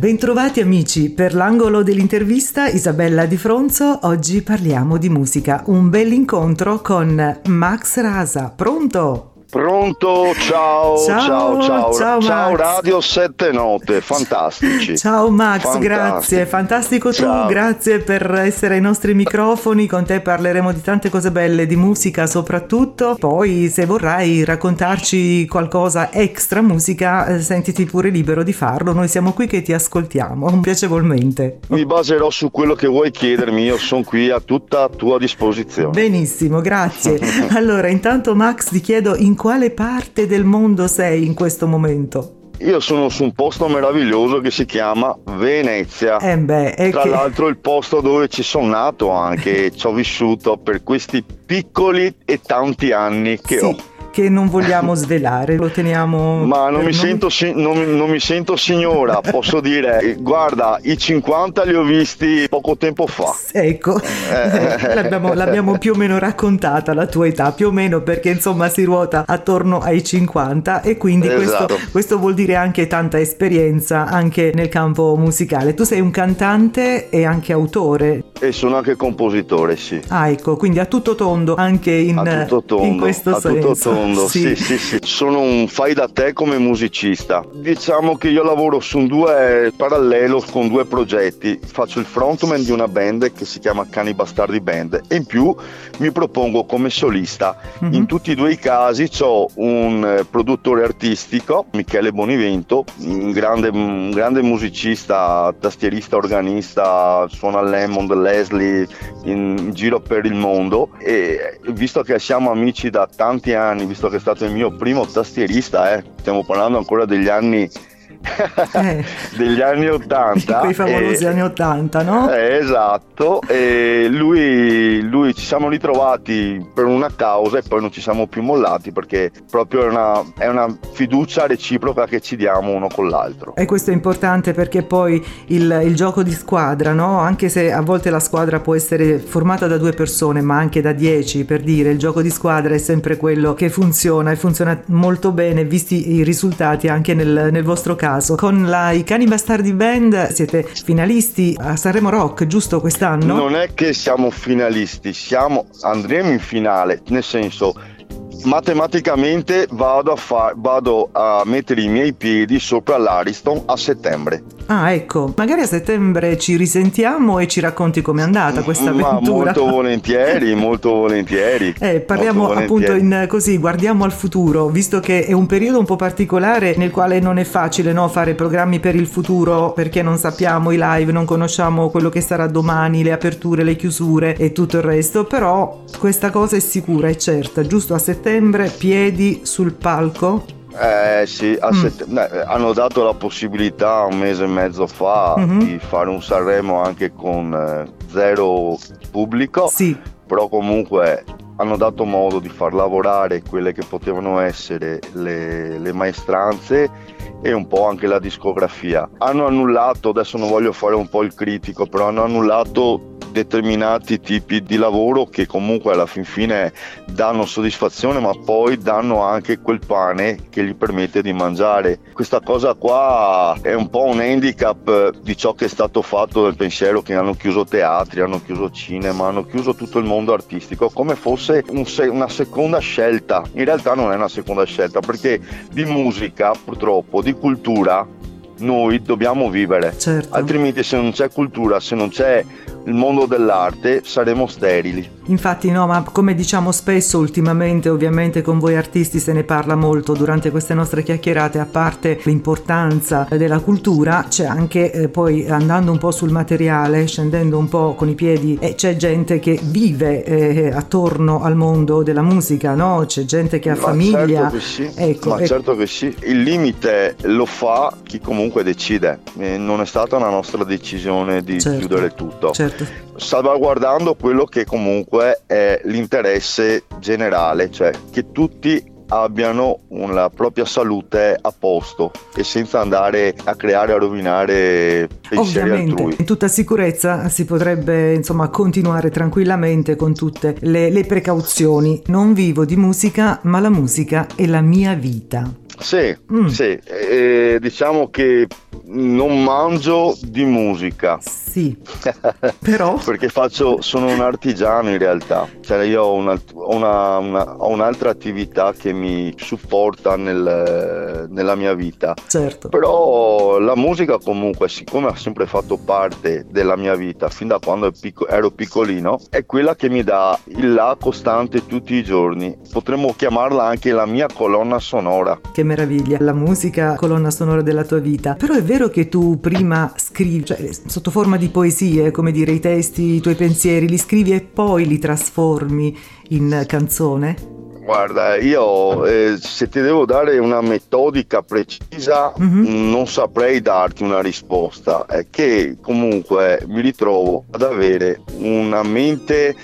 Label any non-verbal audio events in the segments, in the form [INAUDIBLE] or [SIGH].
Bentrovati amici, per l'angolo dell'intervista Isabella Di Fronzo, oggi parliamo di musica, un bell'incontro con Max Rasa. Pronto? Pronto? Ciao, ciao, ciao, ciao, ciao, Radio Sette Note, fantastici. Ciao Max, Fantastico. grazie, fantastico ciao. tu, grazie per essere ai nostri microfoni, con te parleremo di tante cose belle, di musica soprattutto, poi se vorrai raccontarci qualcosa extra musica, eh, sentiti pure libero di farlo, noi siamo qui che ti ascoltiamo [LAUGHS] piacevolmente. Mi baserò su quello che vuoi chiedermi, io sono qui a tutta tua disposizione. Benissimo, grazie. [LAUGHS] allora, intanto Max ti chiedo in quale parte del mondo sei in questo momento? Io sono su un posto meraviglioso che si chiama Venezia. Eh beh, Tra che... l'altro il posto dove ci sono nato anche, ci ho vissuto per questi piccoli e tanti anni che sì. ho che non vogliamo svelare, lo teniamo. Ma non mi, sento, si- non, non mi, sento, signora, posso dire, guarda, i 50 li ho visti poco tempo fa. Ecco, eh. [LAUGHS] l'abbiamo, l'abbiamo, più o meno raccontata la tua età, più o meno perché insomma si ruota attorno ai 50 e quindi esatto. questo, questo vuol dire anche tanta esperienza anche nel campo musicale. Tu sei un cantante e anche autore. E sono anche compositore, sì. Ah, ecco, quindi a tutto tondo anche in, tutto tondo, in questo a senso. Tutto tondo, sì. Sì, sì, sì. Sono un fai da te come musicista. Diciamo che io lavoro su due parallelo con due progetti. Faccio il frontman di una band che si chiama Cani Bastardi Band e in più mi propongo come solista. Mm-hmm. In tutti e due i casi ho un eh, produttore artistico, Michele Bonivento, un grande, un grande musicista, tastierista, organista, suona Lemond, Leslie in giro per il mondo e visto che siamo amici da tanti anni, visto che è stato il mio primo tastierista, eh, stiamo parlando ancora degli anni. Degli anni 80 quei famosi e, anni 80 no? Eh, esatto. E lui, lui, ci siamo ritrovati per una causa e poi non ci siamo più mollati perché proprio è una, è una fiducia reciproca che ci diamo uno con l'altro. E questo è importante perché poi il, il gioco di squadra no? anche se a volte la squadra può essere formata da due persone ma anche da dieci per dire il gioco di squadra è sempre quello che funziona e funziona molto bene visti i risultati anche nel, nel vostro caso caso. Con la I Cani Bastardi Band siete finalisti a Sanremo Rock, giusto quest'anno? Non è che siamo finalisti, siamo, andremo in finale, nel senso matematicamente vado a, fa- vado a mettere i miei piedi sopra l'Ariston a settembre. Ah, ecco, magari a settembre ci risentiamo e ci racconti com'è andata questa avventura. Ma molto volentieri, [LAUGHS] molto volentieri. Eh, parliamo molto appunto in così, guardiamo al futuro, visto che è un periodo un po' particolare nel quale non è facile no, fare programmi per il futuro perché non sappiamo i live, non conosciamo quello che sarà domani, le aperture, le chiusure e tutto il resto, però questa cosa è sicura, è certa, giusto a settembre, piedi sul palco eh sì, mm. sett- eh, hanno dato la possibilità un mese e mezzo fa mm-hmm. di fare un Sanremo anche con eh, zero pubblico, sì. però comunque hanno dato modo di far lavorare quelle che potevano essere le, le maestranze e un po' anche la discografia. Hanno annullato, adesso non voglio fare un po' il critico, però hanno annullato determinati tipi di lavoro che comunque alla fin fine danno soddisfazione ma poi danno anche quel pane che gli permette di mangiare. Questa cosa qua è un po' un handicap di ciò che è stato fatto del pensiero che hanno chiuso teatri, hanno chiuso cinema, hanno chiuso tutto il mondo artistico come fosse un se- una seconda scelta. In realtà non è una seconda scelta perché di musica purtroppo, di cultura noi dobbiamo vivere. Certo. Altrimenti se non c'è cultura, se non c'è il mondo dell'arte saremo sterili. Infatti no, ma come diciamo spesso ultimamente, ovviamente con voi artisti se ne parla molto durante queste nostre chiacchierate, a parte l'importanza della cultura, c'è anche eh, poi andando un po' sul materiale, scendendo un po' con i piedi, eh, c'è gente che vive eh, attorno al mondo della musica, no? C'è gente che ha ma famiglia. Certo che sì, ecco, ma ecco. certo che sì. Il limite lo fa chi comunque decide, eh, non è stata una nostra decisione di certo, chiudere tutto. Certo salvaguardando quello che comunque è l'interesse generale, cioè che tutti abbiano la propria salute a posto e senza andare a creare a rovinare pensieri Ovviamente, altrui. In tutta sicurezza si potrebbe insomma continuare tranquillamente con tutte le, le precauzioni. Non vivo di musica, ma la musica è la mia vita. Sì, mm. sì. Eh, diciamo che non mangio di musica. Sì, [LAUGHS] però... Perché faccio, sono un artigiano in realtà, cioè io ho, una, una, una, ho un'altra attività che mi supporta nel, nella mia vita. Certo. Però la musica comunque, siccome ha sempre fatto parte della mia vita, fin da quando ero piccolino, è quella che mi dà il là costante tutti i giorni. Potremmo chiamarla anche la mia colonna sonora. Che meraviglia, la musica colonna sonora della tua vita. Però è vero che tu prima scrivi, cioè sotto forma di poesie, come dire, i testi, i tuoi pensieri, li scrivi e poi li trasformi in canzone? Guarda, io eh, se ti devo dare una metodica precisa mm-hmm. non saprei darti una risposta, è che comunque mi ritrovo ad avere una mente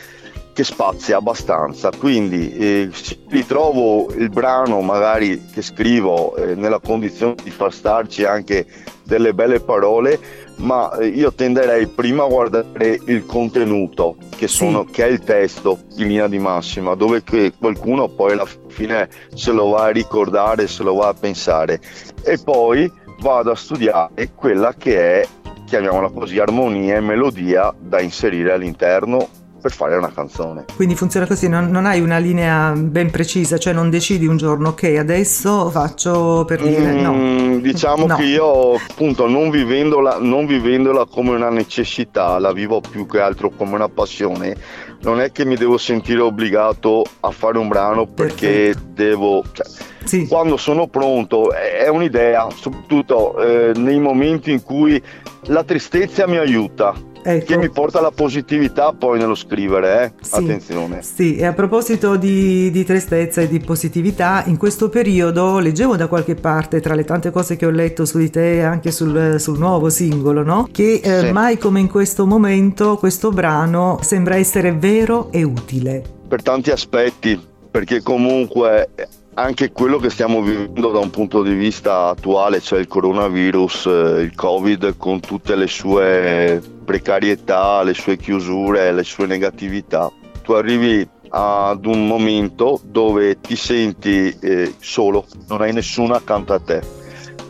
che spazia abbastanza, quindi eh, ritrovo il brano magari che scrivo eh, nella condizione di far starci anche delle belle parole, ma eh, io tenderei prima a guardare il contenuto, che, sono, sì. che è il testo in linea di massima, dove qualcuno poi alla fine se lo va a ricordare, se lo va a pensare, e poi vado a studiare quella che è, chiamiamola così, armonia e melodia da inserire all'interno per fare una canzone. Quindi funziona così, non, non, hai una linea ben precisa, cioè non decidi un giorno, ok, adesso faccio per dire mm, no. Diciamo no. che io appunto non vivendola, non vivendola come una necessità, la vivo più che altro come una passione. Non è che mi devo sentire obbligato a fare un brano perché Perfetto. devo... Cioè, sì. Quando sono pronto è un'idea, soprattutto eh, nei momenti in cui la tristezza mi aiuta ecco. che mi porta alla positività poi nello scrivere, eh? sì, attenzione. Sì, e a proposito di, di, tristezza e di positività, in questo periodo leggevo da qualche parte, tra le tante cose che ho letto su di te, anche sul, sul nuovo singolo, no? che eh, sì. mai come in questo momento questo brano sembra essere vero e utile. Per tanti aspetti, perché comunque anche quello che stiamo vivendo da un punto di vista attuale, cioè il coronavirus, eh, il Covid con tutte le sue precarietà, le sue chiusure, le sue negatività. Tu arrivi ad un momento dove ti senti eh, solo, non hai nessuno accanto a te,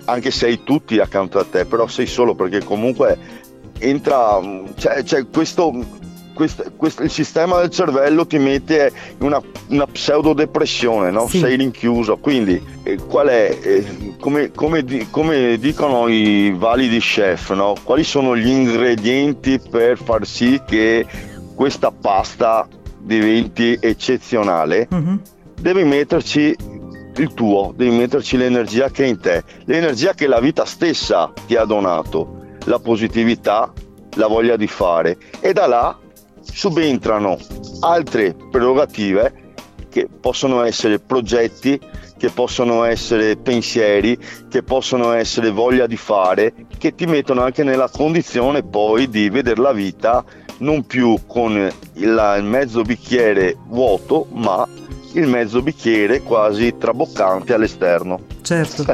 anche se hai tutti accanto a te, però sei solo perché comunque entra, c'è, c'è questo questo, questo, il sistema del cervello ti mette in una, una pseudo depressione, no? sì. sei rinchiuso. Quindi, eh, qual è, eh, come, come, di, come, dicono i validi chef, no? quali sono gli ingredienti per far sì che questa pasta diventi eccezionale? Mm-hmm. Devi metterci il tuo, devi metterci l'energia che è in te, l'energia che la vita stessa ti ha donato, la positività, la voglia di fare e da là subentrano altre prerogative che possono essere progetti, che possono essere pensieri, che possono essere voglia di fare, che ti mettono anche nella condizione poi di vedere la vita non più con il, mezzo bicchiere vuoto, ma il mezzo bicchiere quasi traboccante all'esterno. Certo,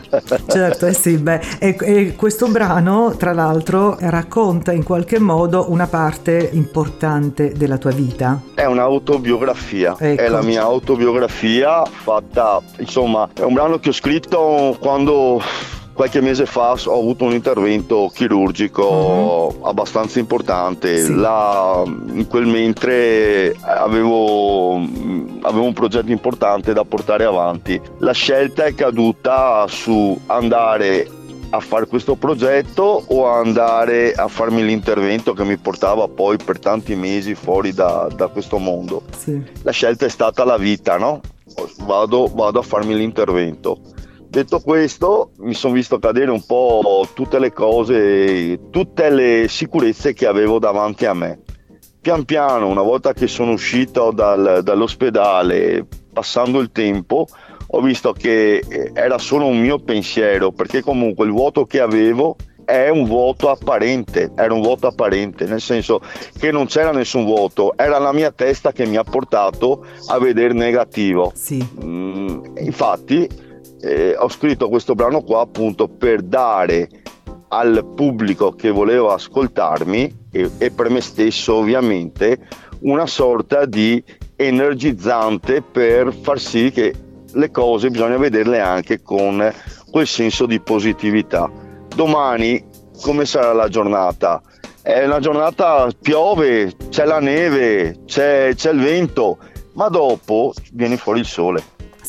certo, eh sì, beh, e, e, questo brano tra l'altro racconta in qualche modo una parte importante della tua vita. È un'autobiografia, ecco. è la mia autobiografia fatta, insomma, è un brano che ho scritto quando qualche mese fa ho avuto un intervento chirurgico uh-huh. abbastanza importante. Sì. Là, in quel mentre avevo, avevo, un progetto importante da portare avanti. La scelta è caduta su andare a fare questo progetto o andare a farmi l'intervento che mi portava poi per tanti mesi fuori da, da questo mondo. Sì. La scelta è stata la vita, no? Vado, vado a farmi l'intervento Detto questo, mi sono visto cadere un po' tutte le cose, tutte le sicurezze che avevo davanti a me. Pian piano, una volta che sono uscito dal, dall'ospedale, passando il tempo, ho visto che era solo un mio pensiero, perché comunque il vuoto che avevo è un vuoto apparente, era un vuoto apparente, nel senso che non c'era nessun vuoto, era la mia testa che mi ha portato a vedere negativo. Sì. Mm, infatti eh, ho scritto questo brano qua appunto per dare al pubblico che voleva ascoltarmi e, e per me stesso ovviamente una sorta di energizzante per far sì che le cose bisogna vederle anche con quel senso di positività. Domani come sarà la giornata? È una giornata, piove, c'è la neve, c'è, c'è il vento, ma dopo viene fuori il sole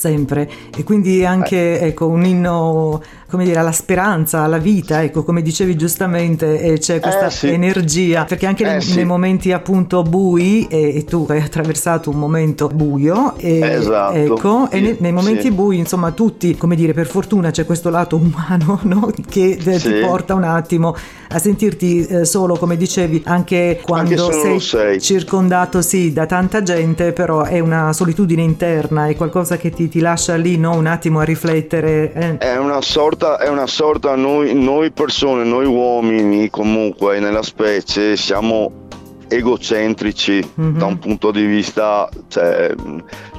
sempre e quindi anche eh. ecco, un inno come dire, alla speranza, alla vita, ecco, come dicevi giustamente, eh, c'è questa eh, sì. energia, perché anche eh, nei, sì. nei, momenti appunto bui, e, e, tu hai attraversato un momento buio, e, esatto. ecco, sì. e nei, nei momenti bui, insomma, tutti, come dire, per fortuna c'è questo lato umano, [LAUGHS] no? Che ti porta un attimo a sentirti eh, solo, come dicevi, anche quando anche sei, sei, circondato, sì, da tanta gente, però è una solitudine interna, è qualcosa che ti, ti lascia lì, no? Un attimo a riflettere. Eh. È una sorta è una sorta, noi, noi persone, noi uomini comunque nella specie siamo egocentrici mm-hmm. da un punto di vista, cioè,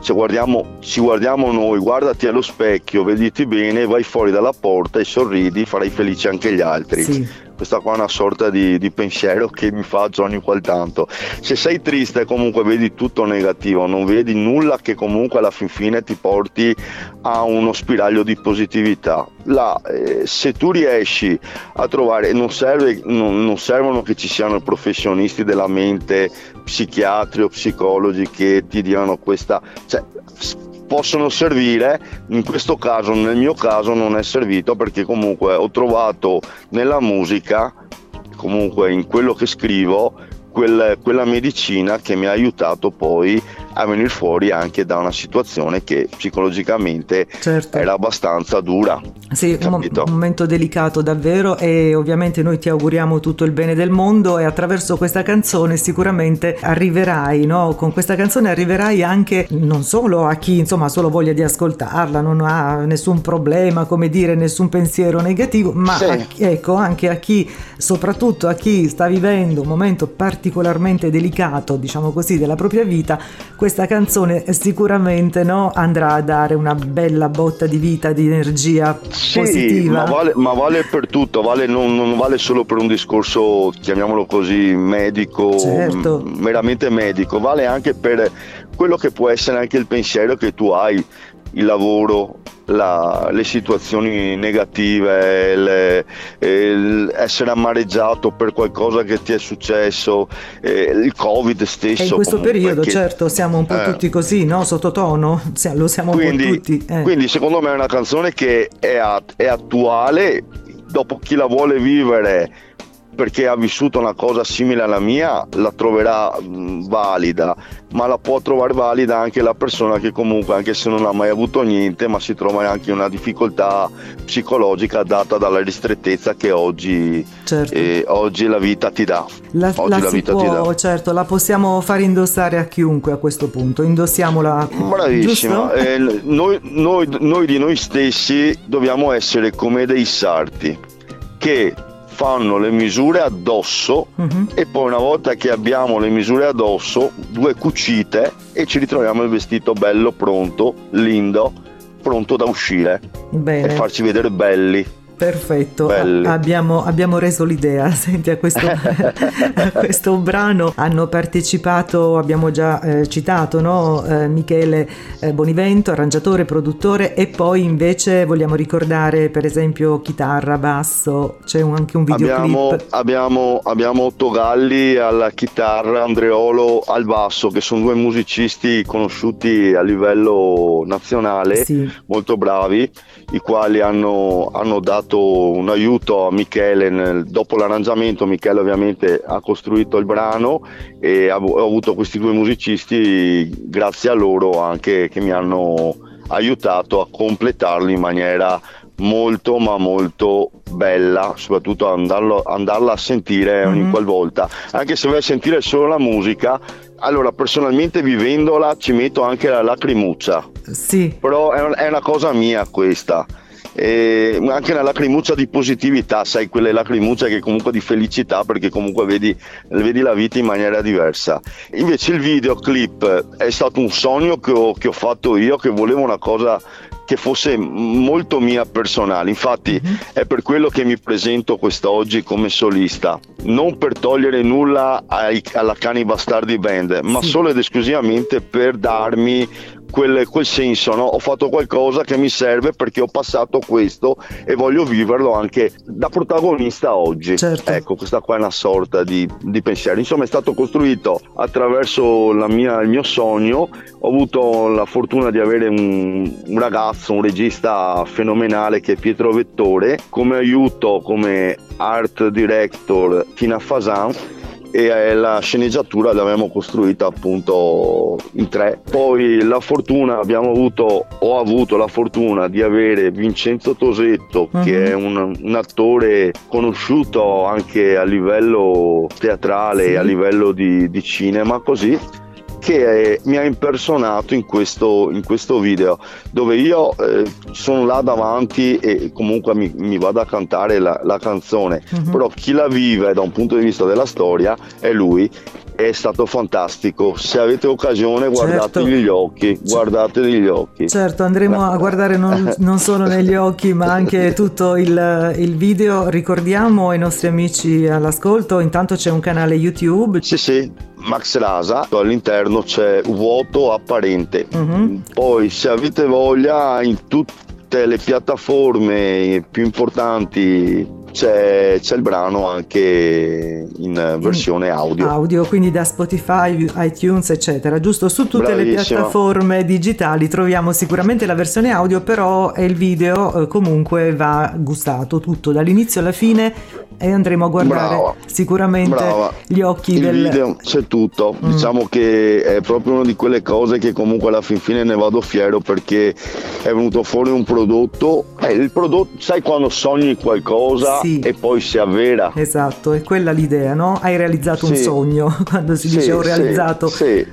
ci, guardiamo, ci guardiamo noi, guardati allo specchio, vediti bene, vai fuori dalla porta e sorridi, farai felici anche gli altri. Sì questa qua è una sorta di, di pensiero che mi faccio ogni qual tanto. Se sei triste comunque vedi tutto negativo, non vedi nulla che comunque alla fin fine ti porti a uno spiraglio di positività. Là, eh, se tu riesci a trovare, non, serve, non, non servono che ci siano professionisti della mente, psichiatri o psicologi che ti diano questa... Cioè, possono servire, in questo caso, nel mio caso non è servito perché comunque ho trovato nella musica, comunque in quello che scrivo, quel, quella medicina che mi ha aiutato poi a venire fuori anche da una situazione che psicologicamente certo. era abbastanza dura. Sì, un, un momento delicato davvero e ovviamente noi ti auguriamo tutto il bene del mondo e attraverso questa canzone sicuramente arriverai, no? con questa canzone arriverai anche non solo a chi insomma ha solo voglia di ascoltarla, non ha nessun problema, come dire, nessun pensiero negativo, ma sì. a, ecco anche a chi, soprattutto a chi sta vivendo un momento particolarmente delicato, diciamo così, della propria vita, questa canzone sicuramente no, andrà a dare una bella botta di vita, di energia sì, positiva. Ma vale, ma vale per tutto, vale, non, non, vale solo per un discorso, chiamiamolo così, medico, certo. meramente medico, vale anche per quello che può essere anche il pensiero che tu hai, il lavoro, la, le situazioni negative, le, eh, essere amareggiato per qualcosa che ti è successo, eh, il covid stesso. E in questo periodo che, certo siamo un po' eh, tutti così, no? sottotono, [LAUGHS] lo siamo quindi, un po' tutti. Eh. Quindi secondo me è una canzone che è, è attuale, dopo chi la vuole vivere perché ha vissuto una cosa simile alla mia, la troverà valida, ma la può trovare valida anche la persona che comunque, anche se non ha mai avuto niente, ma si trova anche in una difficoltà psicologica data dalla ristrettezza che oggi, certo. eh, oggi la vita ti dà. La, oggi la, la vita può, ti dà. Certo, la possiamo fare indossare a chiunque a questo punto, indossiamola. Bravissima, eh, noi, noi, noi di noi stessi dobbiamo essere come dei sarti che fanno le misure addosso uh-huh. e poi una volta che abbiamo le misure addosso, due cucite e ci ritroviamo il vestito bello, pronto, lindo, pronto da uscire Bene. e farci vedere belli. Perfetto, abbiamo, abbiamo, reso l'idea. [LAUGHS] Senti, a questo, [LAUGHS] a questo, brano hanno partecipato, abbiamo già eh, citato, no? eh, Michele eh, Bonivento, arrangiatore, produttore e poi invece vogliamo ricordare per esempio chitarra, basso, c'è un, anche un videoclip. Abbiamo, abbiamo, abbiamo Otto Galli alla chitarra, Andreolo al basso, che sono due musicisti conosciuti a livello nazionale, sì. molto bravi, i quali hanno, hanno dato dato un aiuto a Michele nel, dopo l'arrangiamento Michele ovviamente ha costruito il brano e ho avuto questi due musicisti grazie a loro anche che mi hanno aiutato a completarlo in maniera molto ma molto bella soprattutto andarlo, andarla a sentire ogni mm-hmm. qualvolta. Anche se vai a sentire solo la musica allora personalmente vivendola ci metto anche la lacrimuccia. Sì. Però è, è una cosa mia questa e anche una lacrimuccia di positività, sai, quelle lacrimucce che comunque di felicità perché comunque vedi, vedi, la vita in maniera diversa. Invece il videoclip è stato un sogno che ho, che ho fatto io, che volevo una cosa che fosse molto mia personale. Infatti mm-hmm. è per quello che mi presento quest'oggi come solista, non per togliere nulla ai, alla Cani Bastardi Band, ma sì. solo ed esclusivamente per darmi quel, quel senso, no? ho fatto qualcosa che mi serve perché ho passato questo e voglio viverlo anche da protagonista oggi. Certo. Ecco, questa qua è una sorta di, di pensiero. Insomma, è stato costruito attraverso mia, il mio sogno. Ho avuto la fortuna di avere un, un ragazzo, un regista fenomenale che è Pietro Vettore, come aiuto, come art director Tina Fasan e eh, la sceneggiatura l'abbiamo costruita appunto in tre. Poi la fortuna abbiamo avuto, ho avuto la fortuna di avere Vincenzo Tosetto uh-huh. che è un, un, attore conosciuto anche a livello teatrale, sì. a livello di, di cinema così che eh, mi ha impersonato in questo, in questo video dove io eh, sono là davanti e comunque mi, mi vado a cantare la, la canzone uh-huh. però chi la vive da un punto di vista della storia è lui è stato fantastico. Se avete occasione, guardategli certo. gli occhi. Guardategli gli occhi. Certo, andremo a guardare non, [LAUGHS] non solo negli occhi, ma anche tutto il, il, video. Ricordiamo ai nostri amici all'ascolto: intanto c'è un canale YouTube. Sì, sì. Max Rasa, all'interno c'è vuoto apparente. Uh-huh. Poi se avete voglia in tutte le piattaforme più importanti c'è, c'è, il brano anche in versione audio. Audio, quindi da Spotify, iTunes, eccetera. Giusto, su tutte Bravissima. le piattaforme digitali troviamo sicuramente la versione audio, però il video eh, comunque va gustato tutto dall'inizio alla fine e andremo a guardare Brava. sicuramente Brava. gli occhi il del video c'è tutto mm. diciamo che è proprio una di quelle cose che comunque alla fin fine ne vado fiero perché è venuto fuori un prodotto eh, il prodotto sai quando sogni qualcosa sì. e poi si avvera esatto è quella l'idea no? hai realizzato [LAUGHS] sì. un sogno quando si sì, dice ho realizzato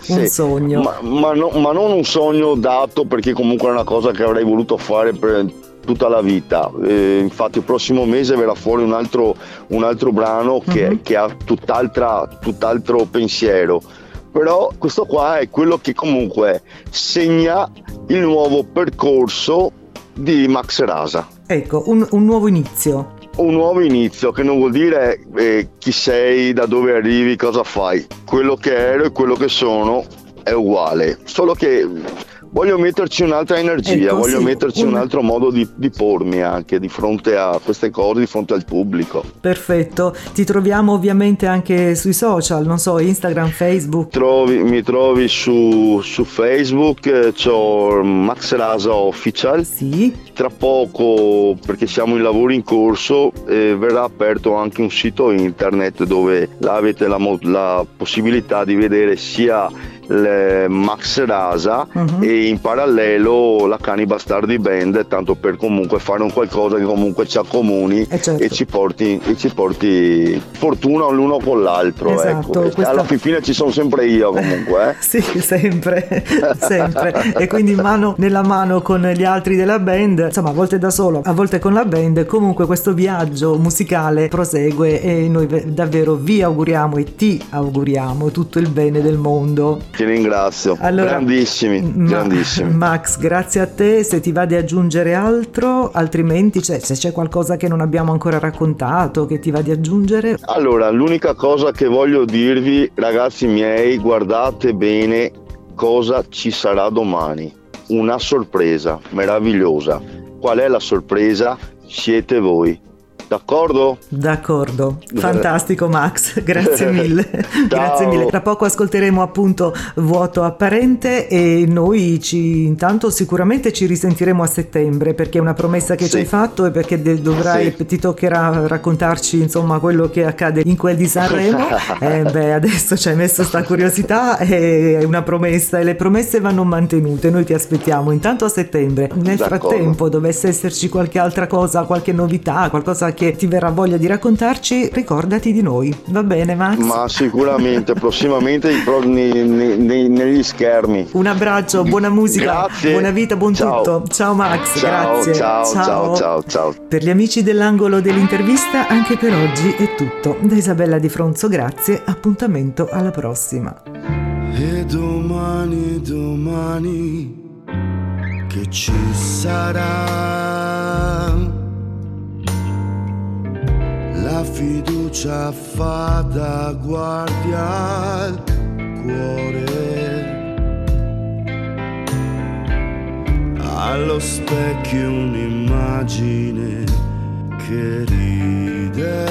un sogno ma, ma, no, ma non un sogno dato perché comunque è una cosa che avrei voluto fare per tutta la vita. Eh, infatti il prossimo mese verrà fuori un altro, un altro brano che, uh-huh. che ha tutt'altro pensiero. Però questo qua è quello che comunque segna il nuovo percorso di Max Rasa. Ecco, un, un nuovo inizio. Un nuovo inizio che non vuol dire eh, chi sei, da dove arrivi, cosa fai. Quello che ero e quello che sono è uguale, solo che voglio metterci un'altra energia, ecco, voglio metterci un... altro modo di, di, pormi anche di fronte a queste cose, di fronte al pubblico. Perfetto, ti troviamo ovviamente anche sui social, non so, Instagram, Facebook. Trovi, mi trovi su, su Facebook, c'ho Max Rasa Official. Sì. Tra poco, perché siamo in lavoro in corso, eh, verrà aperto anche un sito internet dove avete la, la possibilità di vedere sia Max Rasa uh-huh. e in parallelo la Cani Bastardi Band, tanto per comunque fare un qualcosa che comunque ci accomuni eh certo. e, ci porti, e, ci porti, fortuna l'uno con l'altro. Ecco. Esatto, ecco. questa... Alla fine ci sono sempre io comunque. Eh? [LAUGHS] sì, sempre, [LAUGHS] sempre. e quindi mano nella mano con gli altri della band, insomma a volte da solo, a volte con la band, comunque questo viaggio musicale prosegue e noi davvero vi auguriamo e ti auguriamo tutto il bene del mondo. Ti ringrazio. Allora, grandissimi, ma, grandissimi. Max, grazie a te. Se ti va di aggiungere altro, altrimenti cioè, se c'è qualcosa che non abbiamo ancora raccontato, che ti va di aggiungere. Allora, l'unica cosa che voglio dirvi, ragazzi miei, guardate bene cosa ci sarà domani. Una sorpresa meravigliosa. Qual è la sorpresa? Siete voi D'accordo? D'accordo, fantastico Max, [LAUGHS] grazie mille. grazie mille. Tra poco ascolteremo appunto Vuoto apparente e noi ci, intanto sicuramente ci risentiremo a settembre perché è una promessa che sì. ci hai fatto e perché dovrai, sì. ti toccherà raccontarci insomma quello che accade in quel di Sanremo. [LAUGHS] eh, beh, adesso ci hai messo sta curiosità, è una promessa e le promesse vanno mantenute, noi ti aspettiamo intanto a settembre. Nel D'accordo. frattempo dovesse esserci qualche altra cosa, qualche novità, qualcosa che che ti verrà voglia di raccontarci, ricordati di noi. Va bene, Max? Ma sicuramente, prossimamente nei, nei, negli schermi. Un abbraccio, buona musica, Grazie. buona vita, buon ciao. tutto. Ciao Max, ciao, grazie. Ciao, ciao, ciao, ciao, ciao. Per gli amici dell'angolo dell'intervista, anche per oggi è tutto. Da Isabella Di Fronzo, grazie, appuntamento alla prossima. E domani, domani, che ci sarà? Fiducia fa da guardia al cuore. allo specchio un'immagine che ride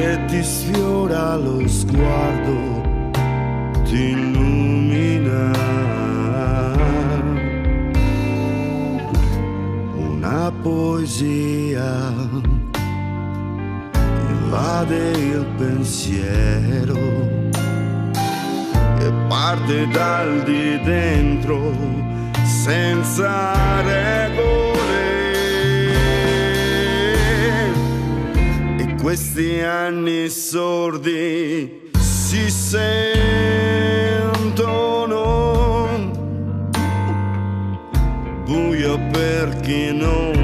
e ti sfiora lo sguardo, ti poesia invade il pensiero parte dal di dentro senza regole. E questi anni sordi si sentono buio per chi non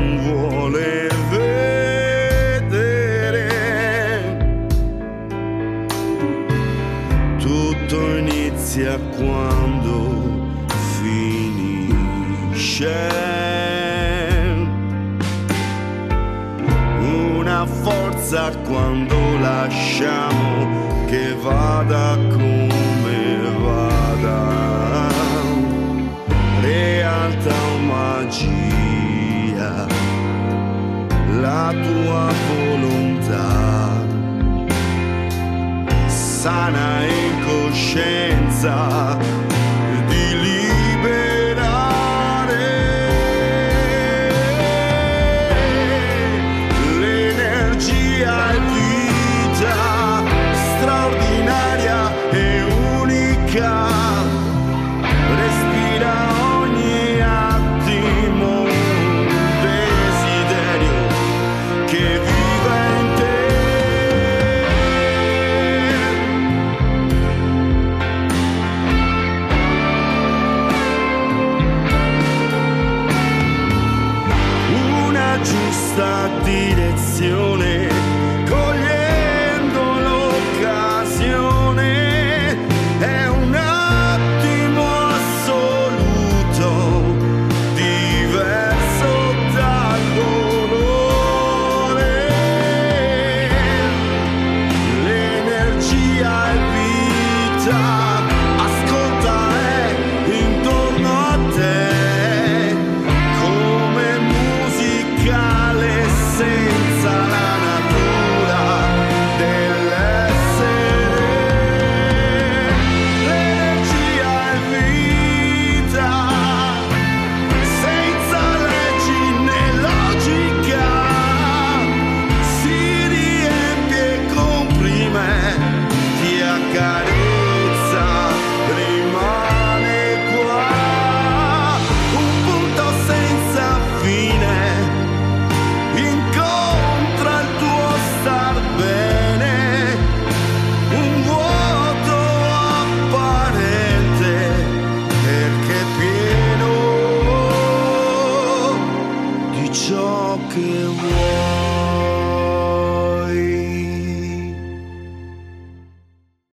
quando lasciamo che vada